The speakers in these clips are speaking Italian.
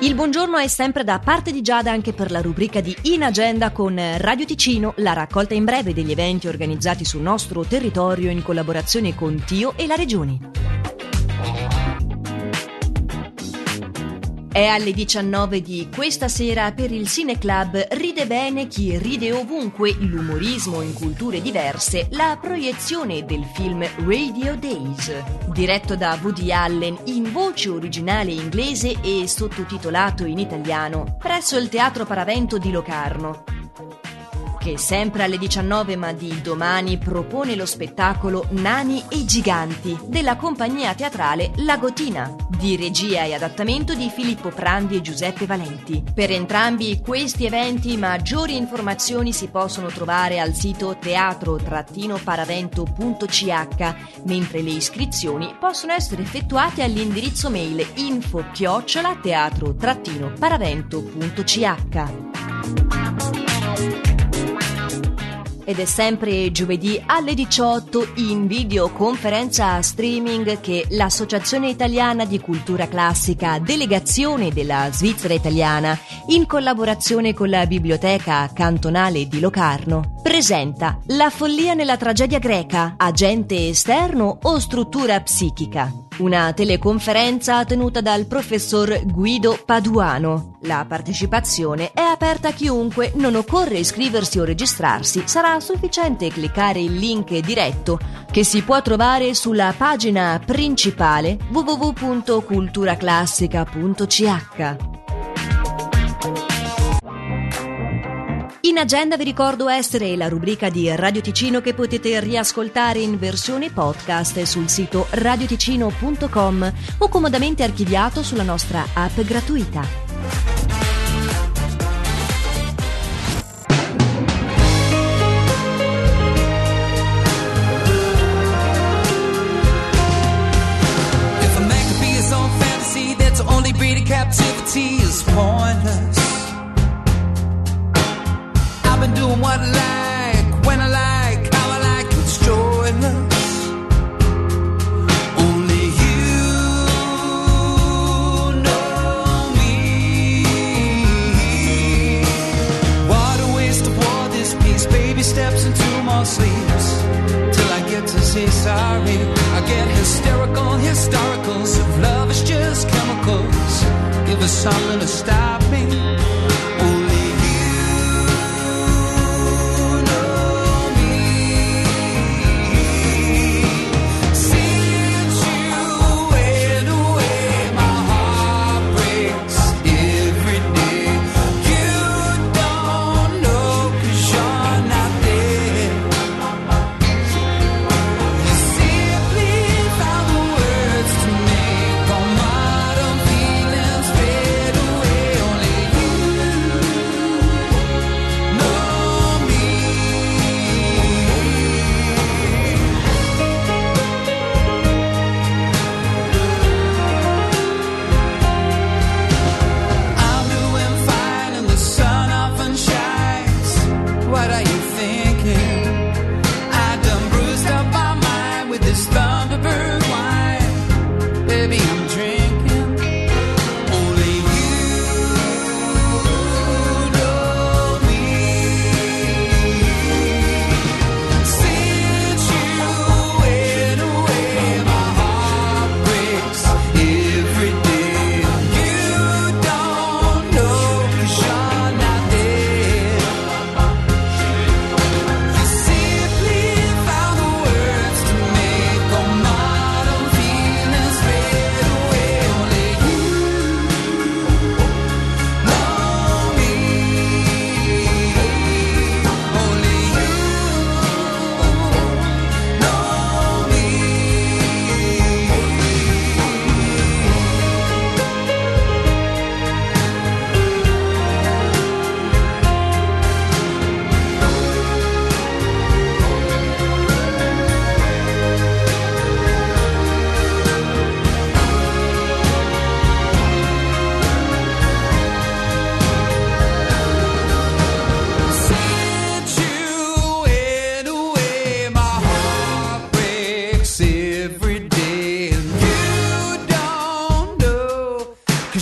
Il buongiorno è sempre da parte di Giada anche per la rubrica di In Agenda con Radio Ticino, la raccolta in breve degli eventi organizzati sul nostro territorio in collaborazione con Tio e la Regione. È alle 19 di questa sera per il Cineclub Ride bene chi ride ovunque, l'umorismo in culture diverse, la proiezione del film Radio Days, diretto da Woody Allen in voce originale inglese e sottotitolato in italiano, presso il Teatro Paravento di Locarno che sempre alle 19 ma di domani propone lo spettacolo Nani e Giganti della compagnia teatrale Lagotina, di regia e adattamento di Filippo Prandi e Giuseppe Valenti. Per entrambi questi eventi maggiori informazioni si possono trovare al sito teatro-paravento.ch, mentre le iscrizioni possono essere effettuate all'indirizzo mail info ed è sempre giovedì alle 18 in videoconferenza streaming che l'Associazione Italiana di Cultura Classica, delegazione della Svizzera Italiana, in collaborazione con la Biblioteca Cantonale di Locarno, presenta La follia nella tragedia greca, agente esterno o struttura psichica una teleconferenza tenuta dal professor Guido Paduano. La partecipazione è aperta a chiunque, non occorre iscriversi o registrarsi, sarà sufficiente cliccare il link diretto che si può trovare sulla pagina principale www.culturaclassica.ch. In agenda vi ricordo Essere, la rubrica di Radio Ticino che potete riascoltare in versione podcast sul sito radioticino.com o comodamente archiviato sulla nostra app gratuita. captivity is pointless stop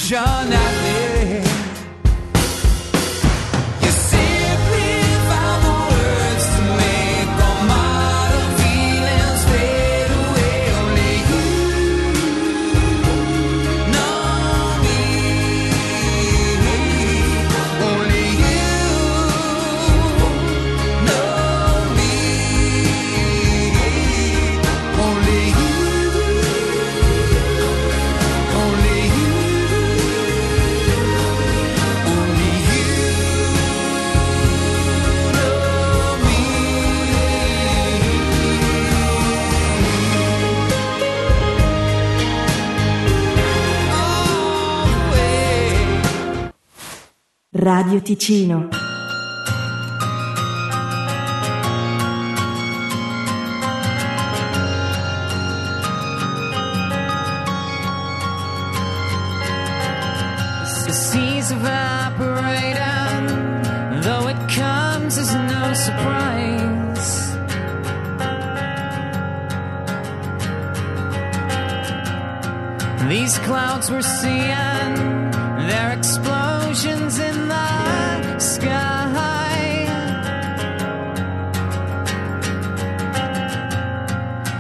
John. Radio Ticino. Seas evaporate, though it comes as no surprise. These clouds we're seeing, they're explosions in the sky.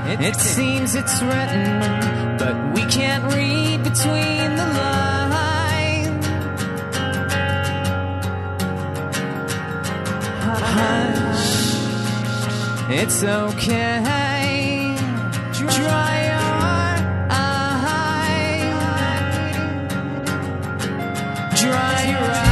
It, it seems it's written, but we can't read between the lines. Hush, it's okay. dry your eyes.